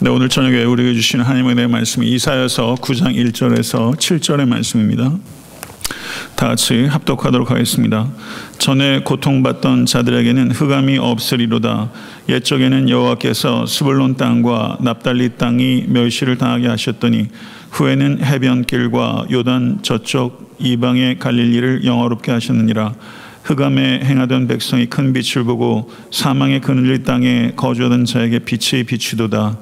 네, 오늘 저녁에 우리에게 주시는 하나님의 내 말씀이 이사여서 9장 1절에서 7절의 말씀입니다. 다 같이 합독하도록 하겠습니다. 전에 고통받던 자들에게는 흑암이 없으리로다. 옛적에는 여호와께서 스불론 땅과 납달리 땅이 멸시를 당하게 하셨더니 후에는 해변길과 요단 저쪽 이방의 갈릴리를 영화롭게 하셨느니라. 흑암에 행하던 백성이 큰 빛을 보고 사망의 그늘린 땅에 거주하던 자에게 빛이 비추도다.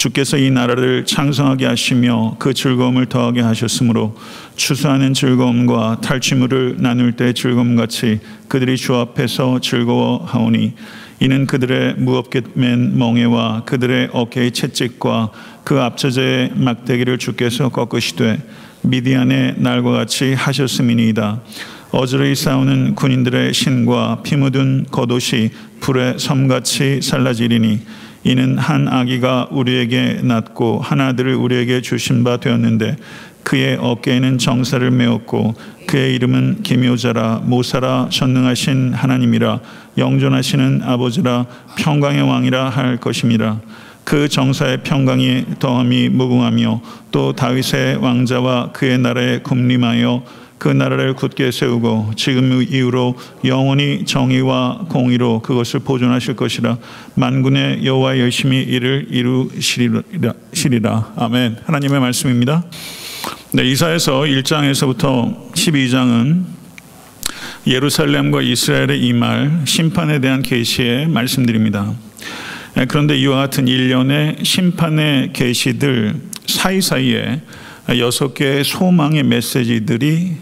주께서 이 나라를 창성하게 하시며 그 즐거움을 더하게 하셨으므로 추수하는 즐거움과 탈취물을 나눌 때 즐거움 같이 그들이 주 앞에서 즐거워하오니 이는 그들의 무겁게 맨 멍에와 그들의 어깨의 채찍과 그 앞처제의 막대기를 주께서 꺾으시되 미디안의 날과 같이 하셨음이니이다. 어지러이 싸우는 군인들의 신과 피 묻은 겉옷이 불의 섬같이 살라지리니 이는 한 아기가 우리에게 낳고 한 아들을 우리에게 주신 바 되었는데 그의 어깨에는 정사를 메었고 그의 이름은 기묘자라 모사라 전능하신 하나님이라 영존하시는 아버지라 평강의 왕이라 할 것임이라. 그 정사의 평강이 더함이 무궁하며 또 다윗의 왕자와 그의 나라에 군림하여 그 나라를 굳게 세우고 지금 이후로 영원히 정의와 공의로 그것을 보존하실 것이라 만군의 여호와 열심히 이를 이루시리라 아멘 하나님의 말씀입니다. 네, 이사에서 1장에서부터 12장은 예루살렘과 이스라엘의 이 말 심판에 대한 계시의 말씀드립니다. 그런데 이와 같은 일련의 심판의 계시들 사이사이에 여섯 개의 소망의 메시지들이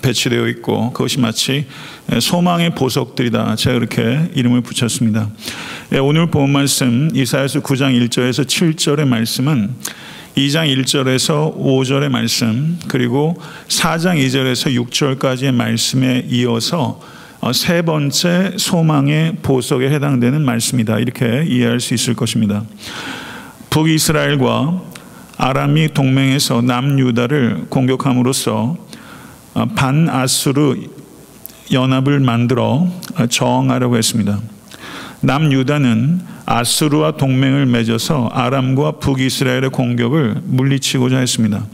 배치되어 있고 그것이 마치 소망의 보석들이다. 제가 그렇게 이름을 붙였습니다. 오늘 본 말씀 이사야서 9장 1절에서 7절의 말씀은 2장 1절에서 5절의 말씀 그리고 4장 2절에서 6절까지의 말씀에 이어서 어, 세 번째 소망의 보석에 해당되는 말씀이다. 이렇게 이해할 수 있을 것입니다. 북이스라엘과 아람이 동맹해서 남유다를 공격함으로써 어, 반아수르 연합을 만들어 저항하려고 했습니다. 남유다는 아수르와 동맹을 맺어서 아람과 북이스라엘의 공격을 물리치고자 했습니다.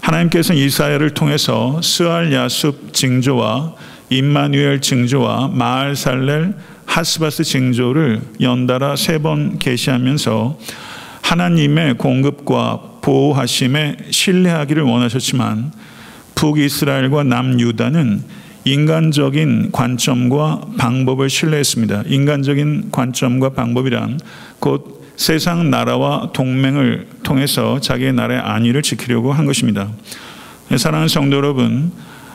하나님께서 이사야를 통해서 스알 야숲 징조와 임마누엘 징조와 마알살렐 하스바스 징조를 연달아 세 번 계시하면서 하나님의 공급과 보호하심에 신뢰하기를 원하셨지만 북이스라엘과 남유다는 인간적인 관점과 방법을 신뢰했습니다. 인간적인 관점과 방법이란 곧 세상 나라와 동맹을 통해서 자기의 나라의 안위를 지키려고 한 것입니다. 사랑하는 성도 여러분,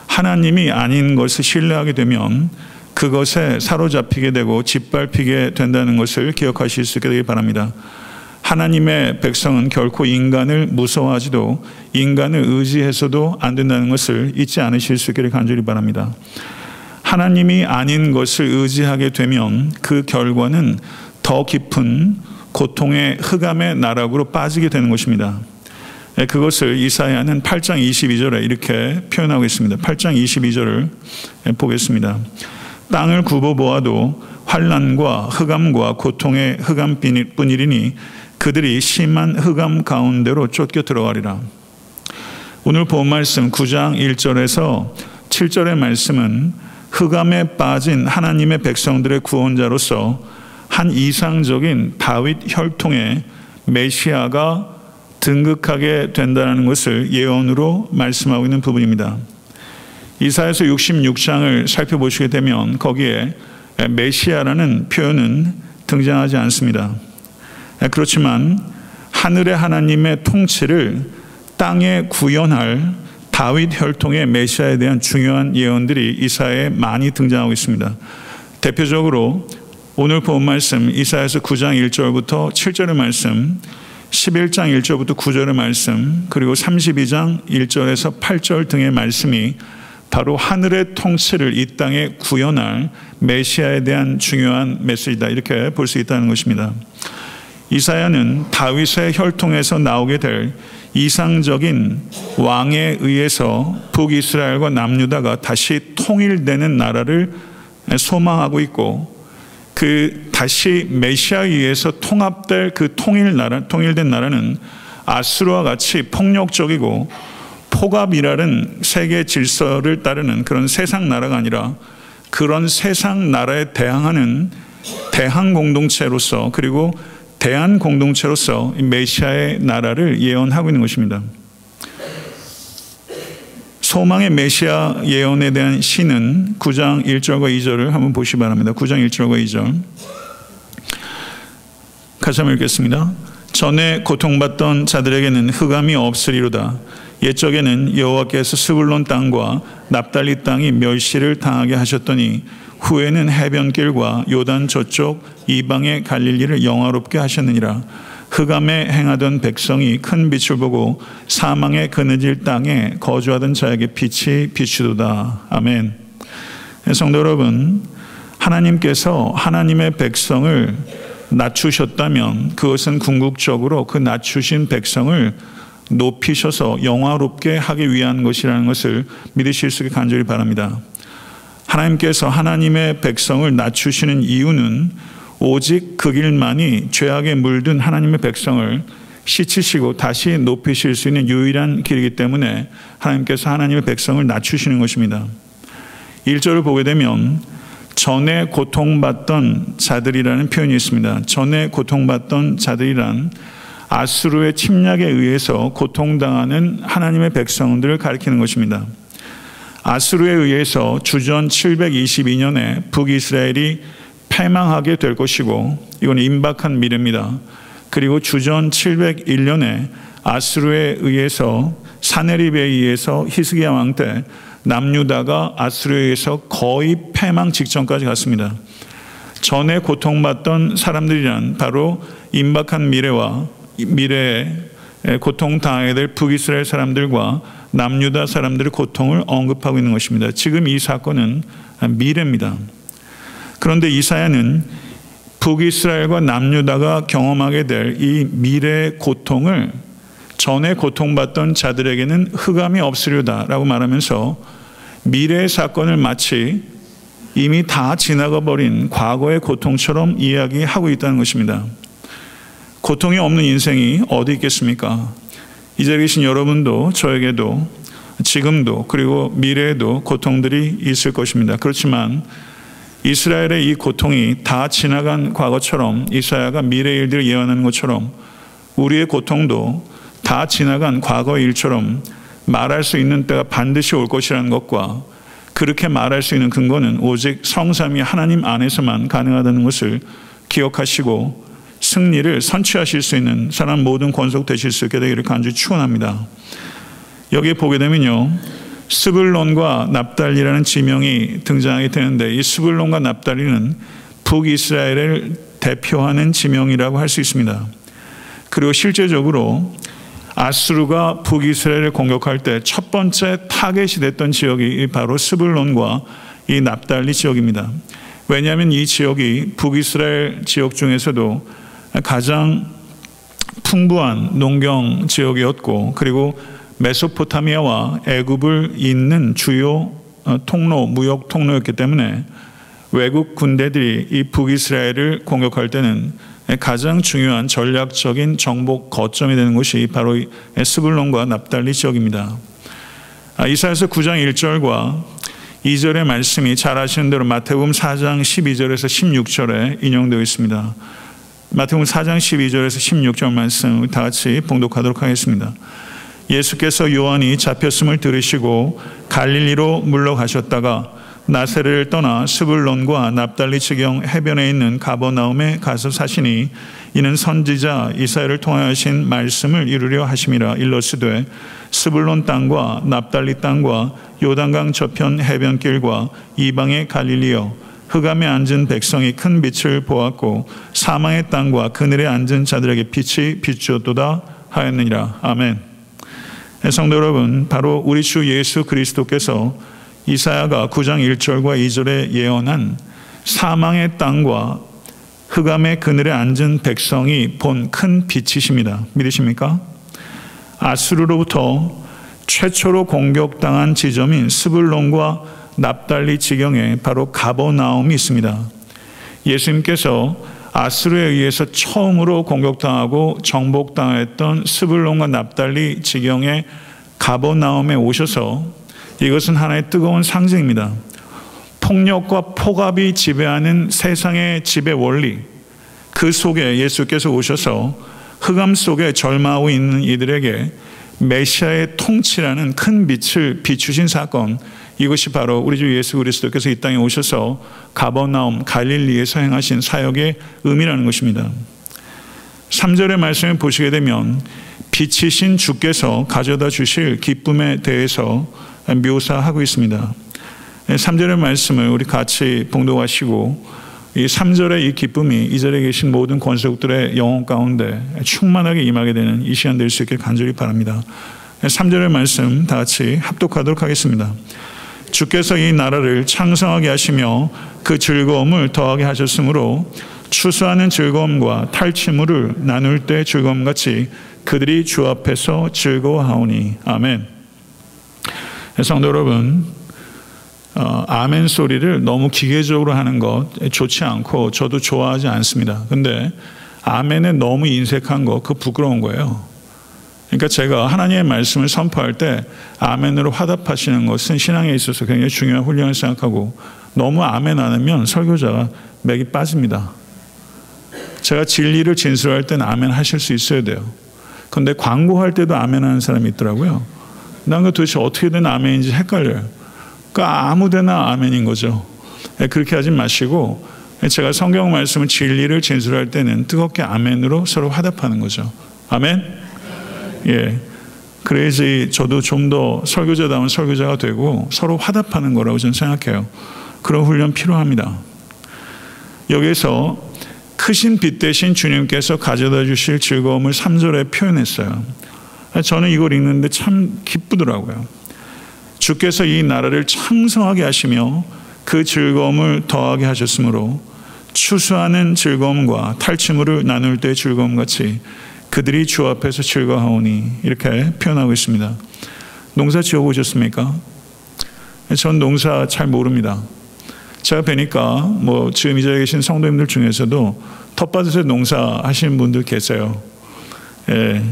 하나님이 아닌 것을 신뢰하게 되면 그것에 사로잡히게 되고 짓밟히게 된다는 것을 기억하실 수 있게 되기 바랍니다. 하나님의 백성은 결코 인간을 무서워하지도 인간을 의지해서도 안 된다는 것을 잊지 않으실 수 있기를 간절히 바랍니다. 하나님이 아닌 것을 의지하게 되면 그 결과는 더 깊은 고통의 흑암의 나락으로 빠지게 되는 것입니다. 예, 그것을 이사야는 8장 22절에 이렇게 표현하고 있습니다. 8장 22절을 예, 보겠습니다. 땅을 굽어 보아도 환란과 흑암과 고통의 흑암뿐이니 그들이 심한 흑암 가운데로 쫓겨 들어가리라. 오늘 본 말씀 9장 1절에서 7절의 말씀은 흑암에 빠진 하나님의 백성들의 구원자로서 한 이상적인 다윗 혈통의 메시아가 등극하게 된다는 것을 예언으로 말씀하고 있는 부분입니다. 이사에서 66장을 살펴보시게 되면 거기에 메시아라는 표현은 등장하지 않습니다. 그렇지만 하늘의 하나님의 통치를 땅에 구현할 다윗 혈통의 메시아에 대한 중요한 예언들이 이사에 많이 등장하고 있습니다. 대표적으로 오늘 본 말씀 이사에서 9장 1절부터 7절의 말씀 11장 1절부터 9절의 말씀, 그리고 32장 1절에서 8절 등의 말씀이 바로 하늘의 통치를 이 땅에 구현할 메시아에 대한 중요한 메시지다. 이렇게 볼 수 있다는 것입니다. 이사야는 다윗의 혈통에서 나오게 될 이상적인 왕에 의해서 북이스라엘과 남유다가 다시 통일되는 나라를 소망하고 있고 그 다시 메시아에 의해서 통합될 그 통일 나라, 통일된 나라는 아수르와 같이 폭력적이고 포갑이라는 세계 질서를 따르는 그런 세상 나라가 아니라 그런 세상 나라에 대항하는 대항 공동체로서 그리고 대한 공동체로서 메시아의 나라를 예언하고 있는 것입니다. 소망의 메시아 예언에 대한 시는 9장 1절과 2절을 한번 보시 바랍니다. 9장 1절과 2절. 같이 한번 읽겠습니다. 전에 고통받던 자들에게는 흑암이 없으리로다. 옛적에는 여호와께서 스불론 땅과 납달리 땅이 멸시를 당하게 하셨더니 후에는 해변길과 요단 저쪽 이방의 갈릴리를 영화롭게 하셨느니라. 흑암에 행하던 백성이 큰 빛을 보고 사망의 그늘질 땅에 거주하던 자에게 빛이 비추도다. 아멘. 네, 성도 여러분, 하나님께서 하나님의 백성을 낮추셨다면 그것은 궁극적으로 그 낮추신 백성을 높이셔서 영화롭게 하기 위한 것이라는 것을 믿으실 수 있게 간절히 바랍니다. 하나님께서 하나님의 백성을 낮추시는 이유는 오직 그 길만이 죄악에 물든 하나님의 백성을 씻으시고 다시 높이실 수 있는 유일한 길이기 때문에 하나님께서 하나님의 백성을 낮추시는 것입니다. 1절을 보게 되면 전에 고통받던 자들이라는 표현이 있습니다. 전에 고통받던 자들이란 아수르의 침략에 의해서 고통당하는 하나님의 백성들을 가리키는 것입니다. 아수르에 의해서 주전 722년에 북이스라엘이 패망하게 될 것이고 이건 임박한 미래입니다. 그리고 주전 701년에 아수르에 의해서 사네립에 의해서 히스기야 왕 때 남유다가 아수르에 의해서 거의 패망 직전까지 갔습니다. 전에 고통받던 사람들이란 바로 임박한 미래와 미래에 고통당하게 될 북이스라엘 사람들과 남유다 사람들의 고통을 언급하고 있는 것입니다. 지금 이 사건은 미래입니다. 그런데 이사야는 북이스라엘과 남유다가 경험하게 될 이 미래의 고통을 전에 고통받던 자들에게는 흑암이 없으려다라고 말하면서 미래의 사건을 마치 이미 다 지나가 버린 과거의 고통처럼 이야기하고 있다는 것입니다. 고통이 없는 인생이 어디 있겠습니까? 이 자리에 계신 여러분도 저에게도 지금도 그리고 미래에도 고통들이 있을 것입니다. 그렇지만 이스라엘의 이 고통이 다 지나간 과거처럼 이사야가 미래 일들을 예언하는 것처럼 우리의 고통도 다 지나간 과거 일처럼 말할 수 있는 때가 반드시 올 것이라는 것과 그렇게 말할 수 있는 근거는 오직 성삼이 하나님 안에서만 가능하다는 것을 기억하시고 승리를 선취하실 수 있는 사람 모든 권속 되실 수 있게 되기를 간절히 축원합니다. 여기 보게 되면요. 스불론과 납달리라는 지명이 등장하게 되는데 이 스불론과 납달리는 북이스라엘을 대표하는 지명이라고 할 수 있습니다. 그리고 실제적으로 아수르가 북이스라엘을 공격할 때 첫 번째 타겟이 됐던 지역이 바로 스불론과 이 납달리 지역입니다. 왜냐하면 이 지역이 북이스라엘 지역 중에서도 가장 풍부한 농경 지역이었고 그리고 메소포타미아와 애굽을 잇는 주요 어, 통로 무역 통로였기 때문에 외국 군대들이 이 북이스라엘을 공격할 때는 가장 중요한 전략적인 정복 거점이 되는 곳이 바로 에스불론과 납달리 지역입니다. 아, 이사에서 9장 1절과 2절의 말씀이 잘 아시는 대로 마태복음 4장 12절에서 16절에 인용되어 있습니다. 마태복음 4장 12절에서 16절 말씀 다 같이 봉독하도록 하겠습니다. 예수께서 요한이 잡혔음을 들으시고 갈릴리로 물러가셨다가 나세를 떠나 스불론과 납달리 지경 해변에 있는 가버나움에 가서 사시니 이는 선지자 이사야를 통하신 말씀을 이루려 하심이라 일러스되 스불론 땅과 납달리 땅과 요단강 저편 해변길과 이방의 갈릴리여 흑암에 앉은 백성이 큰 빛을 보았고 사망의 땅과 그늘에 앉은 자들에게 빛이 비추었도다 하였느니라. 아멘. 네, 성도 여러분, 바로 우리 주 예수 그리스도께서 이사야가 9장 1절과 2절에 예언한 사망의 땅과 흑암의 그늘에 앉은 백성이 본 큰 빛이십니다. 믿으십니까? 아수르로부터 최초로 공격당한 지점인 스불론과 납달리 지경에 바로 가버나움이 있습니다. 예수님께서 아스루에 의해서 처음으로 공격당하고 정복당했던 스불론과 납달리 지경의 가버나움에 오셔서 이것은 하나의 뜨거운 상징입니다. 폭력과 폭압이 지배하는 세상의 지배 원리, 그 속에 예수께서 오셔서 흑암 속에 절망하고 있는 이들에게 메시아의 통치라는 큰 빛을 비추신 사건, 이것이 바로 우리 주 예수 그리스도께서 이 땅에 오셔서 가버나움 갈릴리에서 행하신 사역의 의미라는 것입니다. 3절의 말씀을 보시게 되면 빛이신 주께서 가져다 주실 기쁨에 대해서 묘사하고 있습니다. 3절의 말씀을 우리 같이 봉독하시고 이 3절의 이 기쁨이 이 자리에 계신 모든 권속들의 영혼 가운데 충만하게 임하게 되는 이 시간 될 수 있길 간절히 바랍니다. 3절의 말씀 다 같이 합독하도록 하겠습니다. 주께서 이 나라를 창성하게 하시며 그 즐거움을 더하게 하셨으므로 추수하는 즐거움과 탈취물을 나눌 때 즐거움 같이 그들이 주 앞에서 즐거워하오니 아멘. 성도 여러분, 어, 아멘 소리를 너무 기계적으로 하는 것 좋지 않고 저도 좋아하지 않습니다. 근데 아멘에 너무 인색한 거 그 부끄러운 거예요. 그러니까 제가 하나님의 말씀을 선포할 때 아멘으로 화답하시는 것은 신앙에 있어서 굉장히 중요한 훈련을 생각하고 너무 아멘 안 하면 설교자가 맥이 빠집니다. 제가 진리를 진술할 때는 아멘 하실 수 있어야 돼요. 근데 광고할 때도 아멘 하는 사람이 있더라고요. 난그 도대체 어떻게 된 아멘인지 헷갈려요. 그러니까 아무 데나 아멘인 거죠. 예, 그렇게 하지 마시고 제가 성경 말씀을 진리를 진술할 때는 뜨겁게 아멘으로 서로 화답하는 거죠. 아멘. 예. 그래야지 저도 좀 더 설교자다운 설교자가 되고 서로 화답하는 거라고 저는 생각해요. 그런 훈련 필요합니다. 여기서 크신 빛 대신 주님께서 가져다 주실 즐거움을 3절에 표현했어요. 저는 이걸 읽는데 참 기쁘더라고요. 주께서 이 나라를 창성하게 하시며 그 즐거움을 더하게 하셨으므로 추수하는 즐거움과 탈취물을 나눌 때 즐거움 같이 그들이 주 앞에서 즐거워하오니 이렇게 표현하고 있습니다. 농사 지어 보셨습니까? 전 농사 잘 모릅니다. 제가 뵈니까 뭐 지금 이 자리에 계신 성도님들 중에서도 텃밭에서 농사 하시는 분들 계세요. 예.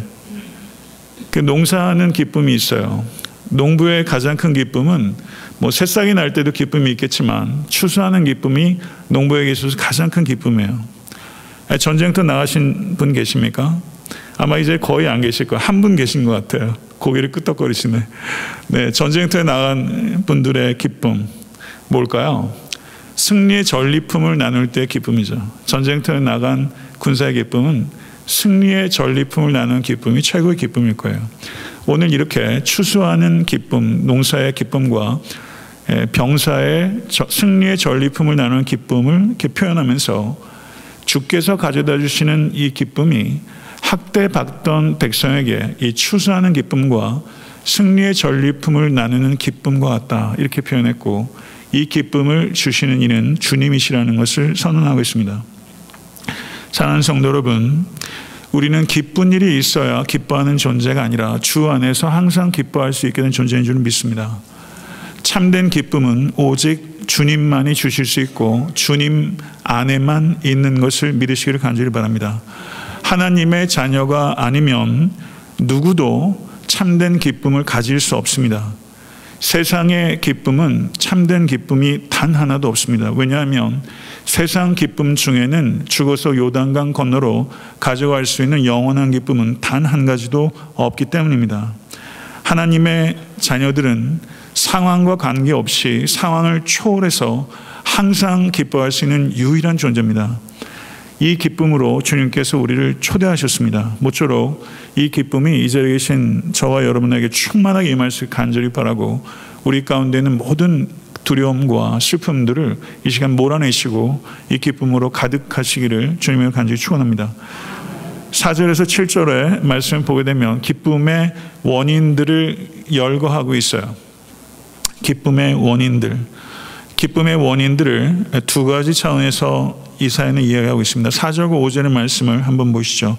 그 농사하는 기쁨이 있어요. 농부의 가장 큰 기쁨은 뭐 새싹이 날 때도 기쁨이 있겠지만 추수하는 기쁨이 농부에게 있어서 가장 큰 기쁨이에요. 전쟁터 나가신 분 계십니까? 아마 이제 거의 안 계실 거예요. 한 분 계신 것 같아요. 고개를 끄덕거리시네. 네, 전쟁터에 나간 분들의 기쁨 뭘까요? 승리의 전리품을 나눌 때 기쁨이죠. 전쟁터에 나간 군사의 기쁨은 승리의 전리품을 나누는 기쁨이 최고의 기쁨일 거예요. 오늘 이렇게 추수하는 기쁨, 농사의 기쁨과 병사의 승리의 전리품을 나누는 기쁨을 이렇게 표현하면서 주께서 가져다 주시는 이 기쁨이 학대받던 백성에게 이 추수하는 기쁨과 승리의 전리품을 나누는 기쁨과 같다. 이렇게 표현했고 이 기쁨을 주시는 이는 주님이시라는 것을 선언하고 있습니다. 사랑하는 성도 여러분, 우리는 기쁜 일이 있어야 기뻐하는 존재가 아니라 주 안에서 항상 기뻐할 수 있게 된 존재인 줄 믿습니다. 참된 기쁨은 오직 주님만이 주실 수 있고 주님 안에만 있는 것을 믿으시기를 간절히 바랍니다. 하나님의 자녀가 아니면 누구도 참된 기쁨을 가질 수 없습니다. 세상의 기쁨은 참된 기쁨이 단 하나도 없습니다. 왜냐하면 세상 기쁨 중에는 죽어서 요단강 건너로 가져갈 수 있는 영원한 기쁨은 단 한 가지도 없기 때문입니다. 하나님의 자녀들은 상황과 관계없이 상황을 초월해서 항상 기뻐할 수 있는 유일한 존재입니다. 이 기쁨으로 주님께서 우리를 초대하셨습니다. 모쪼록 이 기쁨이 이 자리에 계신 저와 여러분에게 충만하게 임할 수 간절히 바라고 우리 가운데 있는 모든 두려움과 슬픔들을 이 시간 몰아내시고 이 기쁨으로 가득하시기를 주님을 간절히 축원합니다. 4절에서 7절의 말씀을 보게 되면 기쁨의 원인들을 열거하고 있어요. 기쁨의 원인들. 기쁨의 원인들을 두 가지 차원에서 이사야는 이야기하고 있습니다. 4절과 5절의 말씀을 한번 보시죠.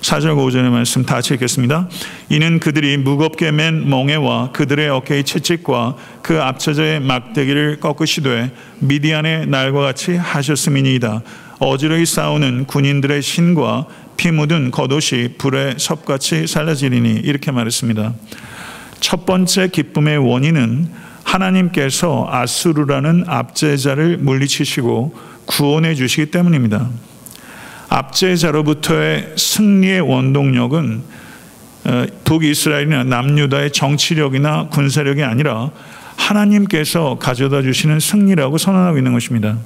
4절과 5절의 말씀 다 읽겠습니다. 이는 그들이 무겁게 맨 멍에와 그들의 어깨의 채찍과 그 앞처자의 막대기를 꺾으시되 미디안의 날과 같이 하셨음이니이다. 어지러이 싸우는 군인들의 신과 피 묻은 겉옷이 불에 섭같이 살라지리니 이렇게 말했습니다. 첫 번째 기쁨의 원인은 하나님께서 아수르라는 압제자를 물리치시고 구원해 주시기 때문입니다. 압제자로부터의 승리의 원동력은 어, 북이스라엘이나 남유다의 정치력이나 군사력이 아니라 하나님께서 가져다 주시는 승리라고 선언하고 있는 것입니다.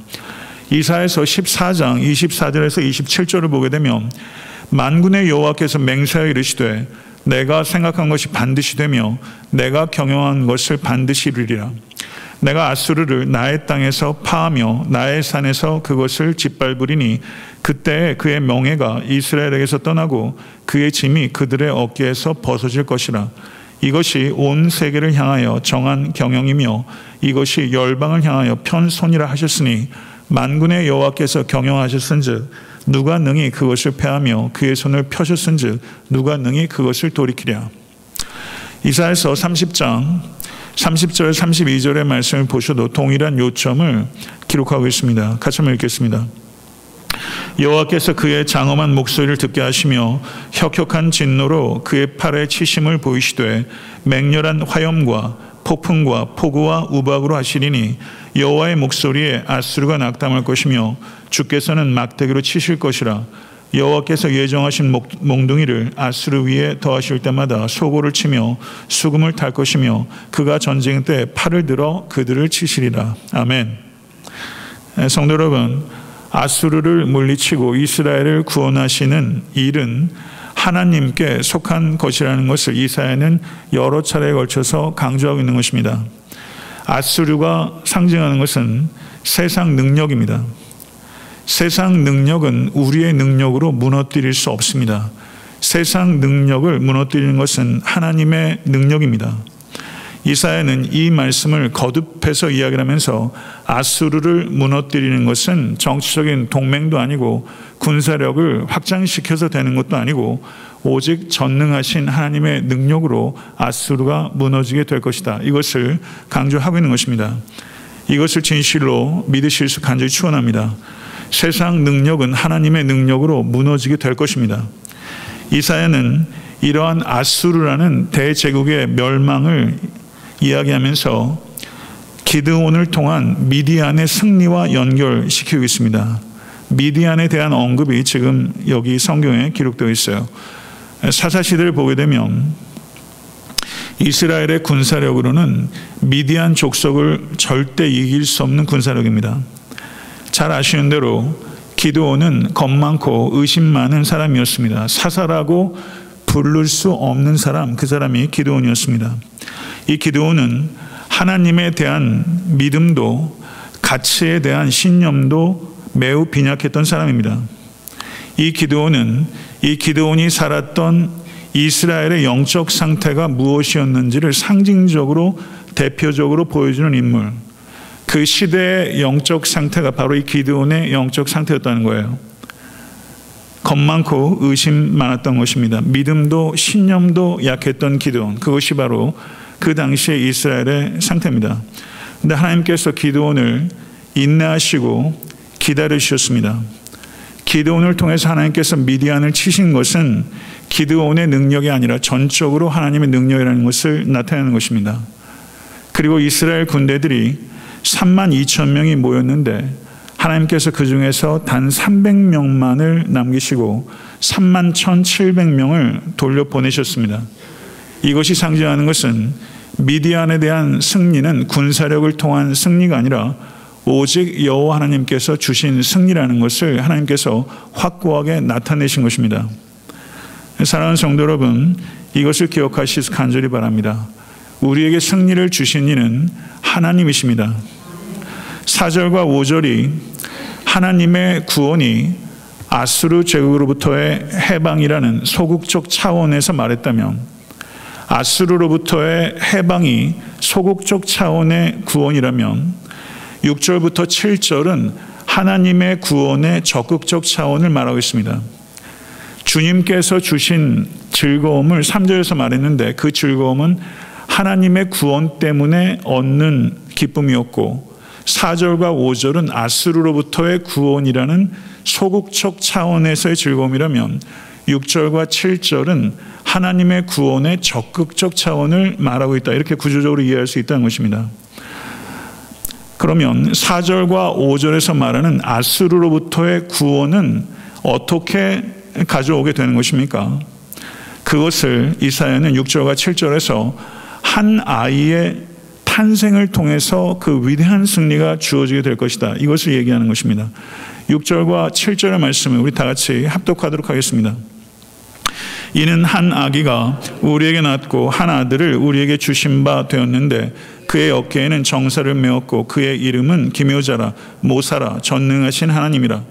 이사에서 14장 24절에서 27절을 보게 되면 만군의 여호와께서 맹세하여 이르시되 내가 생각한 것이 반드시 되며 내가 경영한 것을 반드시 이루리라. 내가 아수르를 나의 땅에서 파하며 나의 산에서 그것을 짓밟으리니 그때 그의 명예가 이스라엘에게서 떠나고 그의 짐이 그들의 어깨에서 벗어질 것이라. 이것이 온 세계를 향하여 정한 경영이며 이것이 열방을 향하여 편손이라 하셨으니 만군의 여호와께서 경영하셨은즉 누가 능히 그것을 패하며 그의 손을 펴셨은즉 누가 능히 그것을 돌이키랴. 이사에서 30장 30절 32절의 말씀을 보셔도 동일한 요점을 기록하고 있습니다. 같이 한번 읽겠습니다. 여호와께서 그의 장엄한 목소리를 듣게 하시며 혁혁한 진노로 그의 팔에 치심을 보이시되 맹렬한 화염과 폭풍과 폭우와 우박으로 하시리니 여호와의 목소리에 아수르가 낙담할 것이며 주께서는 막대기로 치실 것이라 여호와께서 예정하신 몽둥이를 아수르 위에 더하실 때마다 소고를 치며 수금을 탈 것이며 그가 전쟁 때 팔을 들어 그들을 치시리라 아멘. 성도 여러분, 아수르를 물리치고 이스라엘을 구원하시는 일은 하나님께 속한 것이라는 것을 이사야는 여러 차례에 걸쳐서 강조하고 있는 것입니다. 아수르가 상징하는 것은 세상 능력입니다. 세상 능력은 우리의 능력으로 무너뜨릴 수 없습니다. 세상 능력을 무너뜨리는 것은 하나님의 능력입니다. 이사야는 이 말씀을 거듭해서 이야기를 하면서 아수르를 무너뜨리는 것은 정치적인 동맹도 아니고 군사력을 확장시켜서 되는 것도 아니고 오직 전능하신 하나님의 능력으로 아수르가 무너지게 될 것이다. 이것을 강조하고 있는 것입니다. 이것을 진실로 믿으실 수 간절히 축원합니다. 세상 능력은 하나님의 능력으로 무너지게 될 것입니다. 이사야는 이러한 아수르라는 대제국의 멸망을 이야기하면서 기드온을 통한 미디안의 승리와 연결시키고 있습니다. 미디안에 대한 언급이 지금 여기 성경에 기록되어 있어요. 사사시대를 보게 되면 이스라엘의 군사력으로는 미디안 족속을 절대 이길 수 없는 군사력입니다. 잘 아시는 대로 기드온은 겁 많고 의심 많은 사람이었습니다. 사사라고 부를 수 없는 사람, 그 사람이 기드온이었습니다. 이 기드온은 하나님에 대한 믿음도 가치에 대한 신념도 매우 빈약했던 사람입니다. 이 기드온은 이 기드온이 살았던 이스라엘의 영적 상태가 무엇이었는지를 상징적으로 대표적으로 보여주는 인물. 그 시대의 영적 상태가 바로 이 기드온의 영적 상태였다는 거예요. 겁 많고 의심 많았던 것입니다. 믿음도 신념도 약했던 기드온. 그것이 바로 그 당시의 이스라엘의 상태입니다. 근데 하나님께서 기드온을 인내하시고 기다리셨습니다. 기드온을 통해서 하나님께서 미디안을 치신 것은 기드온의 능력이 아니라 전적으로 하나님의 능력이라는 것을 나타내는 것입니다. 그리고 이스라엘 군대들이 3만 2천 명이 모였는데 하나님께서 그 중에서 단 300명만을 남기시고 3만 1,700명을 돌려 보내셨습니다. 이것이 상징하는 것은 미디안에 대한 승리는 군사력을 통한 승리가 아니라 오직 여호와 하나님께서 주신 승리라는 것을 하나님께서 확고하게 나타내신 것입니다. 사랑하는 성도 여러분, 이것을 기억하시기 간절히 바랍니다. 우리에게 승리를 주신 이는 하나님이십니다. 4절과 5절이 하나님의 구원이 아수르 제국으로부터의 해방이라는 소극적 차원에서 말했다면 아수르로부터의 해방이 소극적 차원의 구원이라면 6절부터 7절은 하나님의 구원의 적극적 차원을 말하고 있습니다. 주님께서 주신 즐거움을 3절에서 말했는데 그 즐거움은 하나님의 구원 때문에 얻는 기쁨이었고 4절과 5절은 아스루로부터의 구원이라는 소극적 차원에서의 즐거움이라면 6절과 7절은 하나님의 구원의 적극적 차원을 말하고 있다. 이렇게 구조적으로 이해할 수 있다는 것입니다. 그러면 4절과 5절에서 말하는 아스루로부터의 구원은 어떻게 가져오게 되는 것입니까? 그것을 이사야는 6절과 7절에서 한 아이의 탄생을 통해서 그 위대한 승리가 주어지게 될 것이다. 이것을 얘기하는 것입니다. 6절과 7절의 말씀을 우리 다 같이 합독하도록 하겠습니다. 이는 한 아기가 우리에게 낳고 한 아들을 우리에게 주신 바 되었는데 그의 어깨에는 정사를 메었고 그의 이름은 기묘자라 모사라 전능하신 하나님이라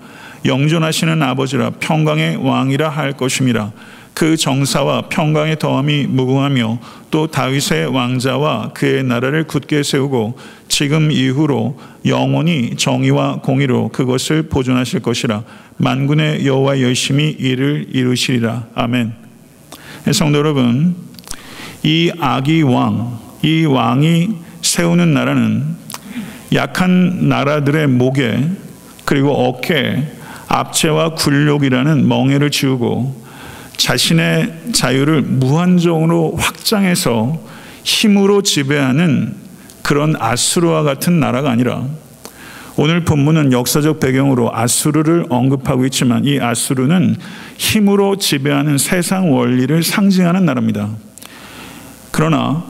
영존하시는 아버지라 평강의 왕이라 할 것임이라 그 정사와 평강의 더함이 무궁하며 또 다윗의 왕자와 그의 나라를 굳게 세우고 지금 이후로 영원히 정의와 공의로 그것을 보존하실 것이라 만군의 여호와 열심히 이를 이루시리라 아멘. 성도 여러분, 이 아기 왕, 이 왕이 세우는 나라는 약한 나라들의 목에 그리고 어깨, 압제와 굴욕이라는 멍해를 지우고 자신의 자유를 무한정으로 확장해서 힘으로 지배하는 그런 아수르와 같은 나라가 아니라 오늘 본문은 역사적 배경으로 아수르를 언급하고 있지만 이 아수르는 힘으로 지배하는 세상 원리를 상징하는 나라입니다. 그러나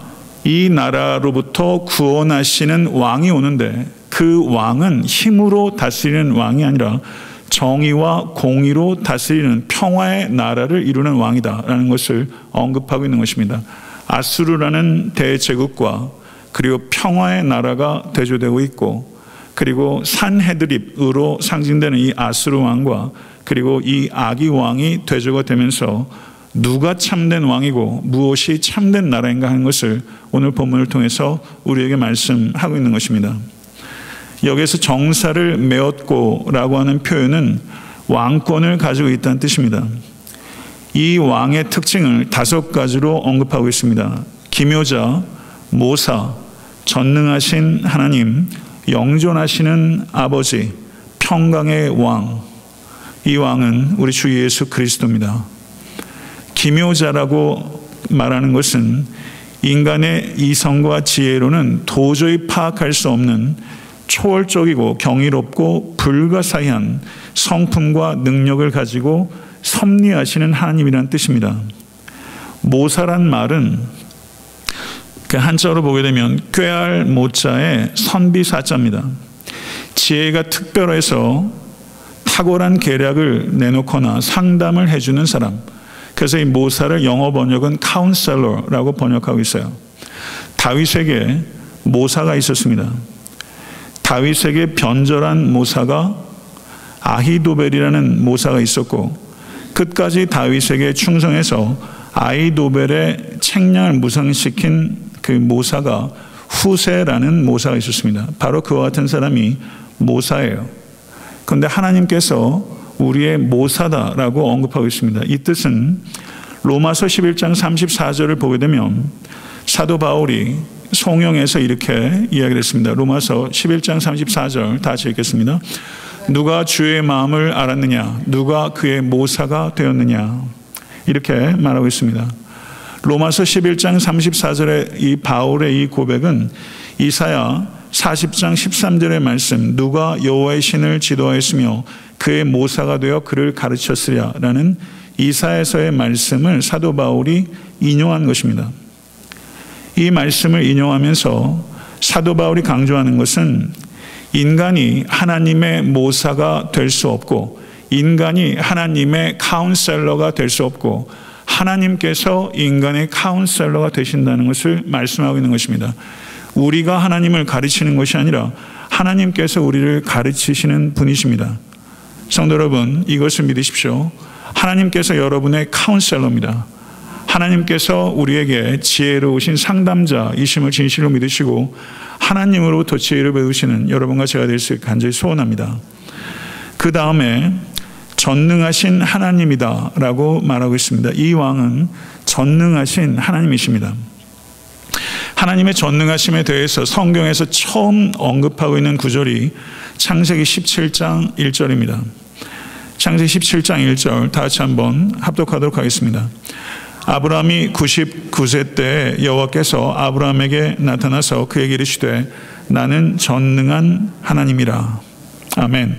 이 나라로부터 구원하시는 왕이 오는데 그 왕은 힘으로 다스리는 왕이 아니라 정의와 공의로 다스리는 평화의 나라를 이루는 왕이다라는 것을 언급하고 있는 것입니다. 아수르라는 대제국과 그리고 평화의 나라가 대조되고 있고 그리고 산헤드립으로 상징되는 이 아스루 왕과 그리고 이 아기 왕이 대조가 되면서 누가 참된 왕이고 무엇이 참된 나라인가 하는 것을 오늘 본문을 통해서 우리에게 말씀하고 있는 것입니다. 여기서 정사를 메었고라고 하는 표현은 왕권을 가지고 있다는 뜻입니다. 이 왕의 특징을 다섯 가지로 언급하고 있습니다. 기묘자, 모사, 전능하신 하나님, 영존하시는 아버지, 평강의 왕. 이 왕은 우리 주 예수 그리스도입니다. 기묘자라고 말하는 것은 인간의 이성과 지혜로는 도저히 파악할 수 없는 초월적이고 경이롭고 불가사의한 성품과 능력을 가지고 섭리하시는 하나님이라는 뜻입니다. 모사란 말은 그 한자로 보게 되면 꾀알 모자의 선비사자입니다. 지혜가 특별해서 탁월한 계략을 내놓거나 상담을 해주는 사람. 그래서 이 모사를 영어 번역은 카운셀러라고 번역하고 있어요. 다윗에게 모사가 있었습니다. 다윗에게 변절한 모사가 아히도벨이라는 모사가 있었고 끝까지 다윗에게 충성해서 아이도벨의 책량을 무상시킨 그 모사가 후세라는 모사가 있었습니다. 바로 그와 같은 사람이 모사예요. 그런데 하나님께서 우리의 모사다라고 언급하고 있습니다. 이 뜻은 로마서 11장 34절을 보게 되면 사도 바울이 송영에서 이렇게 이야기를 했습니다. 로마서 11장 34절 다시 읽겠습니다. 누가 주의 마음을 알았느냐? 누가 그의 모사가 되었느냐? 이렇게 말하고 있습니다. 로마서 11장 34절의 이 바울의 이 고백은 이사야 40장 13절의 말씀 누가 여호와의 신을 지도하였으며 그의 모사가 되어 그를 가르쳤으랴라는 이사에서의 말씀을 사도 바울이 인용한 것입니다. 이 말씀을 인용하면서 사도 바울이 강조하는 것은 인간이 하나님의 모사가 될 수 없고 인간이 하나님의 카운셀러가 될 수 없고 하나님께서 인간의 카운셀러가 되신다는 것을 말씀하고 있는 것입니다. 우리가 하나님을 가르치는 것이 아니라 하나님께서 우리를 가르치시는 분이십니다. 성도 여러분, 이것을 믿으십시오. 하나님께서 여러분의 카운셀러입니다. 하나님께서 우리에게 지혜로우신 상담자이심을 진실로 믿으시고 하나님으로부터 지혜를 배우시는 여러분과 제가 될수 간절히 소원합니다. 그 다음에 전능하신 하나님이다 라고 말하고 있습니다. 이 왕은 전능하신 하나님이십니다. 하나님의 전능하심에 대해서 성경에서 처음 언급하고 있는 구절이 창세기 17장 1절입니다. 창세기 17장 1절 다 같이 한번 합독하도록 하겠습니다. 아브라함이 99세 때 여호와께서 아브라함에게 나타나서 그에게 이르시되 나는 전능한 하나님이라. 아멘.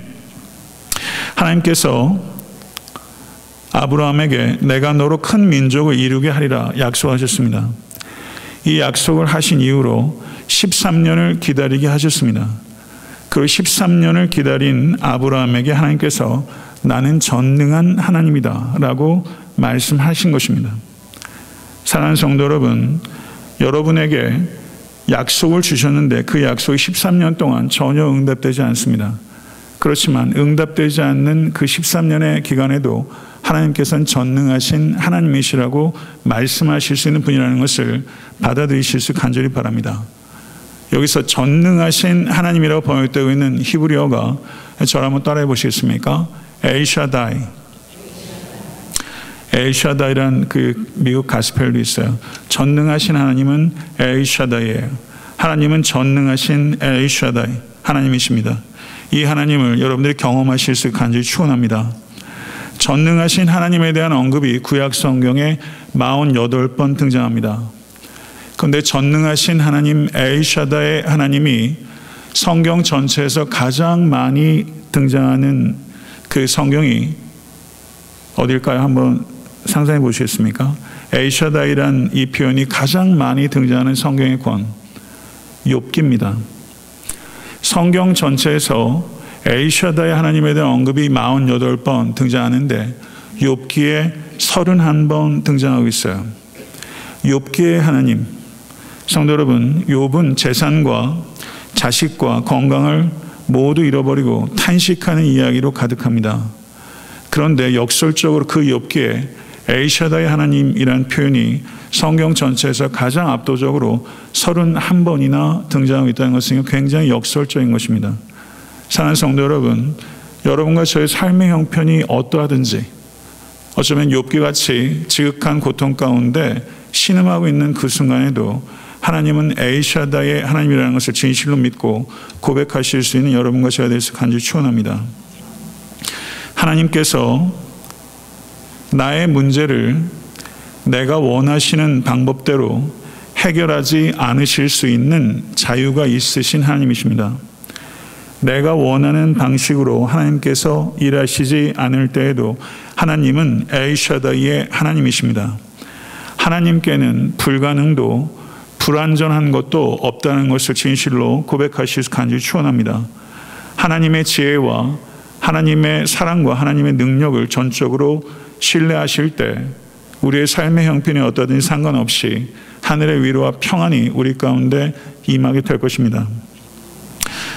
하나님께서 아브라함에게 내가 너로 큰 민족을 이루게 하리라 약속하셨습니다. 이 약속을 하신 이후로 13년을 기다리게 하셨습니다. 그 13년을 기다린 아브라함에게 하나님께서 나는 전능한 하나님이다 라고 말씀하신 것입니다. 사랑하는 성도 여러분, 여러분에게 약속을 주셨는데 그 약속이 13년 동안 전혀 응답되지 않습니다. 그렇지만 응답되지 않는 그 13년의 기간에도 하나님께서는 전능하신 하나님이시라고 말씀하실 수 있는 분이라는 것을 받아들이실 수 간절히 바랍니다. 여기서 전능하신 하나님이라고 번역되고 있는 히브리어가 저를 한번 따라해 보시겠습니까? 에이샤다이. 에이샤다이란 그 미국 가스펠도 있어요. 전능하신 하나님은 에이샤다이예요. 하나님은 전능하신 에이샤다이 하나님이십니다. 이 하나님을 여러분들이 경험하실 수 간절히 축원합니다. 전능하신 하나님에 대한 언급이 구약 성경에 48번 등장합니다. 그런데 전능하신 하나님 에이샤다의 하나님이 성경 전체에서 가장 많이 등장하는 그 성경이 어딜까요? 한번 상상해 보시겠습니까? 에이샤다이란 이 표현이 가장 많이 등장하는 성경의 권 욥기입니다. 성경 전체에서 에이샤다의 하나님에 대한 언급이 48번 등장하는데 욥기에 31번 등장하고 있어요. 욥기의 하나님 성도 여러분, 욥은 재산과 자식과 건강을 모두 잃어버리고 탄식하는 이야기로 가득합니다. 그런데 역설적으로 그 욥기에 에이샤다의 하나님이란 표현이 성경 전체에서 가장 압도적으로 31번이나 등장하고 있다는 것은 굉장히 역설적인 것입니다. 사랑하는 성도 여러분, 여러분과 저의 삶의 형편이 어떠하든지 어쩌면 욥기 같이 지극한 고통 가운데 신음하고 있는 그 순간에도 하나님은 에이샤다의 하나님이라는 것을 진실로 믿고 고백하실 수 있는 여러분과 제가 될수 간절히 축원합니다. 하나님께서 나의 문제를 내가 원하시는 방법대로 해결하지 않으실 수 있는 자유가 있으신 하나님이십니다. 내가 원하는 방식으로 하나님께서 일하시지 않을 때에도 하나님은 엘샤다이의 하나님이십니다. 하나님께는 불가능도 불완전한 것도 없다는 것을 진실로 고백하실 수 간절히 축원합니다. 하나님의 지혜와 하나님의 사랑과 하나님의 능력을 전적으로 신뢰하실 때 우리의 삶의 형편이 어떠든지 상관없이 하늘의 위로와 평안이 우리 가운데 임하게 될 것입니다.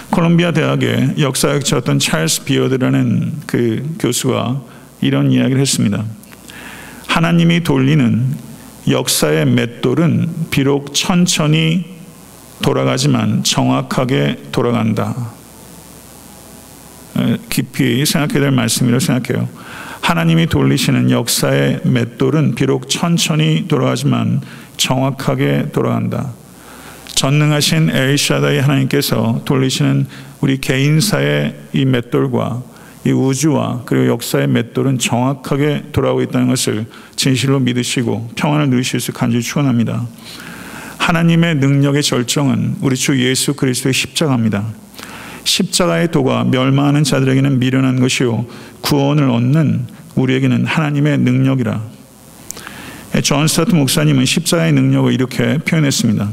콜롬비아 대학의 역사학자였던 찰스 비어드라는 그 교수가 이런 이야기를 했습니다. 하나님이 돌리는 역사의 맷돌은 비록 천천히 돌아가지만 정확하게 돌아간다. 깊이 생각해야 될 말씀이라고 생각해요. 하나님이 돌리시는 역사의 맷돌은 비록 천천히 돌아가지만 정확하게 돌아간다. 전능하신 엘샤다의 하나님께서 돌리시는 우리 개인사의 이 맷돌과 이 우주와 그리고 역사의 맷돌은 정확하게 돌아오고 있다는 것을 진실로 믿으시고 평안을 누리실 수 간절히 축원합니다. 하나님의 능력의 절정은 우리 주 예수 그리스도의 십자가입니다. 십자가의 도가 멸망하는 자들에게는 미련한 것이요 구원을 얻는 우리에게는 하나님의 능력이라. 존 스토트 목사님은 십자가의 능력을 이렇게 표현했습니다.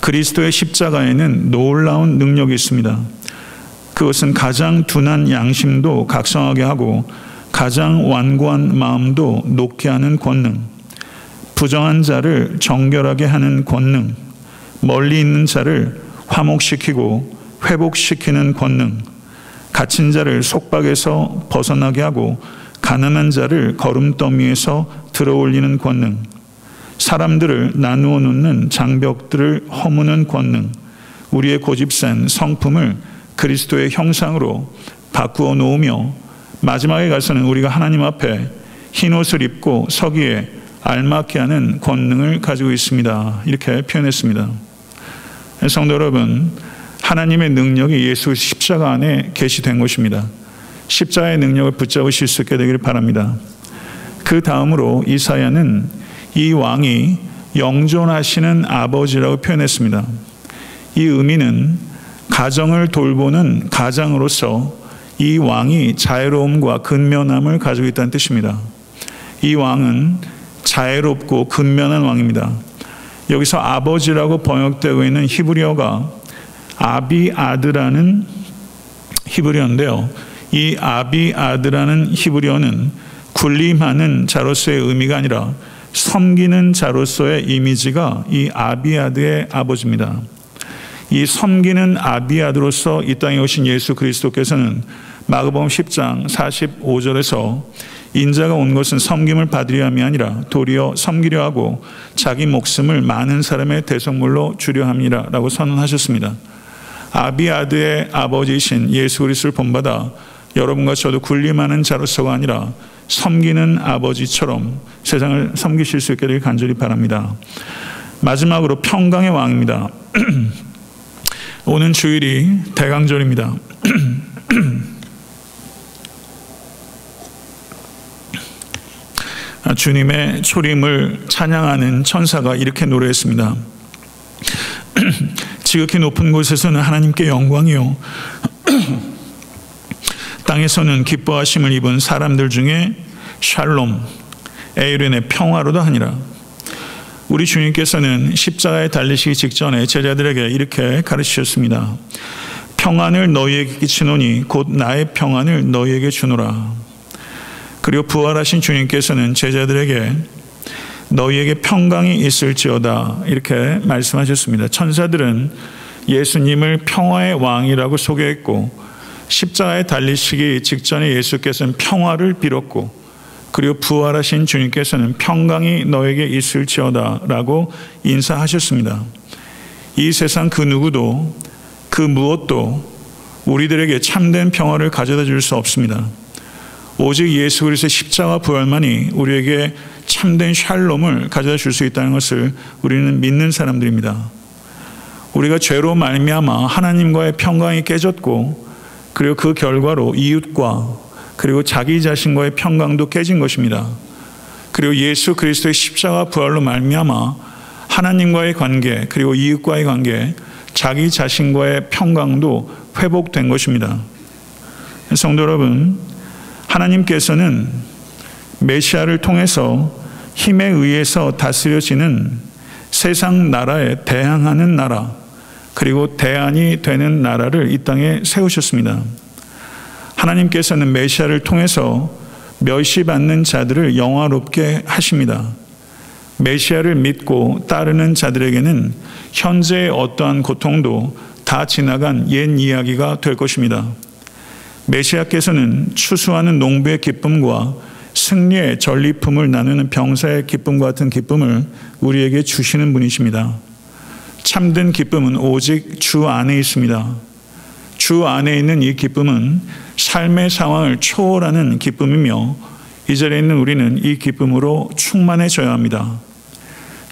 그리스도의 십자가에는 놀라운 능력이 있습니다. 그것은 가장 둔한 양심도 각성하게 하고 가장 완고한 마음도 높게 하는 권능, 부정한 자를 정결하게 하는 권능, 멀리 있는 자를 화목시키고 회복시키는 권능, 갇힌 자를 속박에서 벗어나게 하고 가난한 자를 걸음더미에서 들어올리는 권능, 사람들을 나누어 놓는 장벽들을 허무는 권능, 우리의 고집센 성품을 그리스도의 형상으로 바꾸어 놓으며 마지막에 가서는 우리가 하나님 앞에 흰 옷을 입고 서기에 알맞게 하는 권능을 가지고 있습니다. 이렇게 표현했습니다. 성도 여러분, 하나님의 능력이 예수 십자가 안에 계시된 것입니다. 십자가의 능력을 붙잡으실 수 있게 되기를 바랍니다. 그 다음으로 이사야는 이 왕이 영존하시는 아버지라고 표현했습니다. 이 의미는 가정을 돌보는 가장으로서 이 왕이 자애로움과 근면함을 가지고 있다는 뜻입니다. 이 왕은 자애롭고 근면한 왕입니다. 여기서 아버지라고 번역되고 있는 히브리어가 아비아드라는 히브리어인데요. 이 아비아드라는 히브리어는 군림하는 자로서의 의미가 아니라 섬기는 자로서의 이미지가 이 아비아드의 아버지입니다. 이 섬기는 아비아드로서 이 땅에 오신 예수 그리스도께서는 마가복음 10장 45절에서 인자가 온 것은 섬김을 받으려 함이 아니라 도리어 섬기려 하고 자기 목숨을 많은 사람의 대성물로 주려 함이라라고 선언하셨습니다. 아비아드의 아버지이신 예수 그리스도를 본받아 여러분과 저도 군림하는 자로서가 아니라 섬기는 아버지처럼 세상을 섬기실 수 있게 되길 간절히 바랍니다. 마지막으로 평강의 왕입니다. 오는 주일이 대강절입니다. 주님의 초림을 찬양하는 천사가 이렇게 노래했습니다. 지극히 높은 곳에서는 하나님께 영광이요. 땅에서는 기뻐하심을 입은 사람들 중에 샬롬, 에이른의 평화로도 하니라. 우리 주님께서는 십자가에 달리시기 직전에 제자들에게 이렇게 가르치셨습니다. 평안을 너희에게 끼치노니 곧 나의 평안을 너희에게 주노라. 그리고 부활하신 주님께서는 제자들에게 너희에게 평강이 있을지어다 이렇게 말씀하셨습니다. 천사들은 예수님을 평화의 왕이라고 소개했고 십자가에 달리시기 직전에 예수께서는 평화를 빌었고 그리고 부활하신 주님께서는 평강이 너에게 있을지어다라고 인사하셨습니다. 이 세상 그 누구도 그 무엇도 우리들에게 참된 평화를 가져다 줄 수 없습니다. 오직 예수 그리스도의 십자가 부활만이 우리에게 참된 샬롬을 가져다 줄 수 있다는 것을 우리는 믿는 사람들입니다. 우리가 죄로 말미암아 하나님과의 평강이 깨졌고 그리고 그 결과로 이웃과 그리고 자기 자신과의 평강도 깨진 것입니다. 그리고 예수 그리스도의 십자가 부활로 말미암아 하나님과의 관계 그리고 이웃과의 관계 자기 자신과의 평강도 회복된 것입니다. 성도 여러분, 하나님께서는 메시아를 통해서 힘에 의해서 다스려지는 세상 나라에 대항하는 나라, 그리고 대안이 되는 나라를 이 땅에 세우셨습니다. 하나님께서는 메시아를 통해서 멸시받는 자들을 영화롭게 하십니다. 메시아를 믿고 따르는 자들에게는 현재의 어떠한 고통도 다 지나간 옛 이야기가 될 것입니다. 메시아께서는 추수하는 농부의 기쁨과 승리의 전리품을 나누는 병사의 기쁨과 같은 기쁨을 우리에게 주시는 분이십니다. 참된 기쁨은 오직 주 안에 있습니다. 주 안에 있는 이 기쁨은 삶의 상황을 초월하는 기쁨이며 이 자리에 있는 우리는 이 기쁨으로 충만해져야 합니다.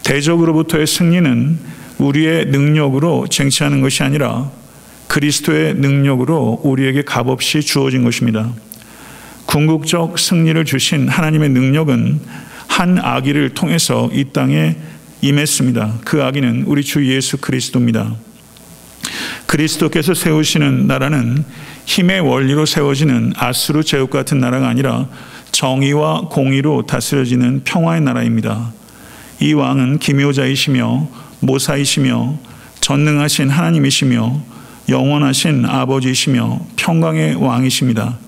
대적으로부터의 승리는 우리의 능력으로 쟁취하는 것이 아니라 그리스도의 능력으로 우리에게 값없이 주어진 것입니다. 궁극적 승리를 주신 하나님의 능력은 한 아기를 통해서 이 땅에 임했습니다. 그 아기는 우리 주 예수 그리스도입니다. 그리스도께서 세우시는 나라는 힘의 원리로 세워지는 아수르 제국 같은 나라가 아니라 정의와 공의로 다스려지는 평화의 나라입니다. 이 왕은 기묘자이시며 모사이시며 전능하신 하나님이시며 영원하신 아버지이시며 평강의 왕이십니다.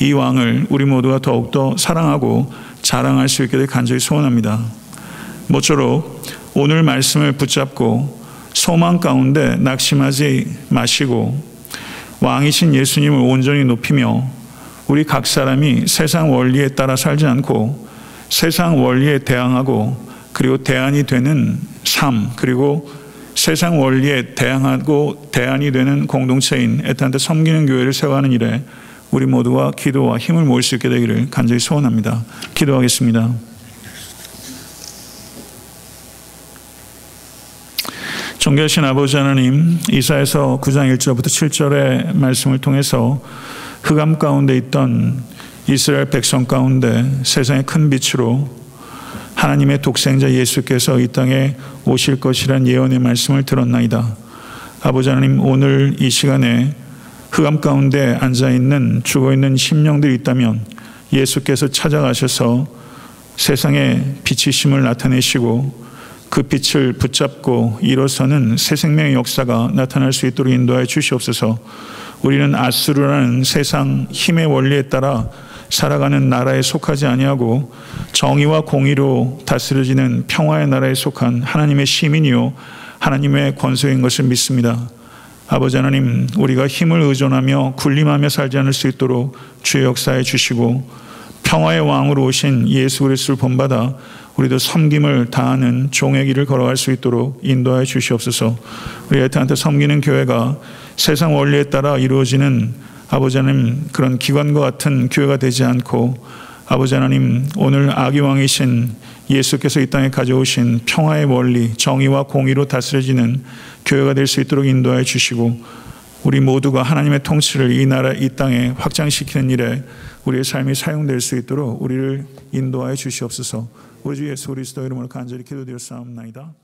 이 왕을 우리 모두가 더욱더 사랑하고 자랑할 수 있게 될 간절히 소원합니다. 모쪼록 오늘 말씀을 붙잡고 소망 가운데 낙심하지 마시고 왕이신 예수님을 온전히 높이며 우리 각 사람이 세상 원리에 따라 살지 않고 세상 원리에 대항하고 그리고 대안이 되는 삶 그리고 세상 원리에 대항하고 대안이 되는 공동체인 애타한테 섬기는 교회를 세워가는 일에 우리 모두가 기도와 힘을 모을 수 있게 되기를 간절히 소원합니다. 기도하겠습니다. 존귀하신 아버지 하나님, 이사에서 9장 1절부터 7절의 말씀을 통해서 흑암 가운데 있던 이스라엘 백성 가운데 세상의 큰 빛으로 하나님의 독생자 예수께서 이 땅에 오실 것이란 예언의 말씀을 들었나이다. 아버지 하나님, 오늘 이 시간에 흑암 가운데 앉아 있는 죽어 있는 심령들이 있다면 예수께서 찾아가셔서 세상에 빛이심을 나타내시고 그 빛을 붙잡고 일어서는 새 생명의 역사가 나타날 수 있도록 인도하여 주시옵소서. 우리는 아수르라는 세상 힘의 원리에 따라 살아가는 나라에 속하지 아니하고 정의와 공의로 다스려지는 평화의 나라에 속한 하나님의 시민이요 하나님의 권소인 것을 믿습니다. 아버지 하나님, 우리가 힘을 의존하며 군림하며 살지 않을 수 있도록 주의 역사해 주시고 평화의 왕으로 오신 예수 그리스도를 본받아 우리도 섬김을 다하는 종의 길을 걸어갈 수 있도록 인도하여 주시옵소서. 우리 에트한테 섬기는 교회가 세상 원리에 따라 이루어지는 아버지 하나님 그런 기관과 같은 교회가 되지 않고 아버지 하나님 오늘 아기 왕이신 예수께서 이 땅에 가져오신 평화의 원리, 정의와 공의로 다스려지는 교회가 될 수 있도록 인도하여 주시고 우리 모두가 하나님의 통치를 이 나라 이 땅에 확장시키는 일에 우리의 삶이 사용될 수 있도록 우리를 인도하여 주시옵소서. 우리 주 예수 그리스도 이름으로 간절히 기도드렸사옵나이다.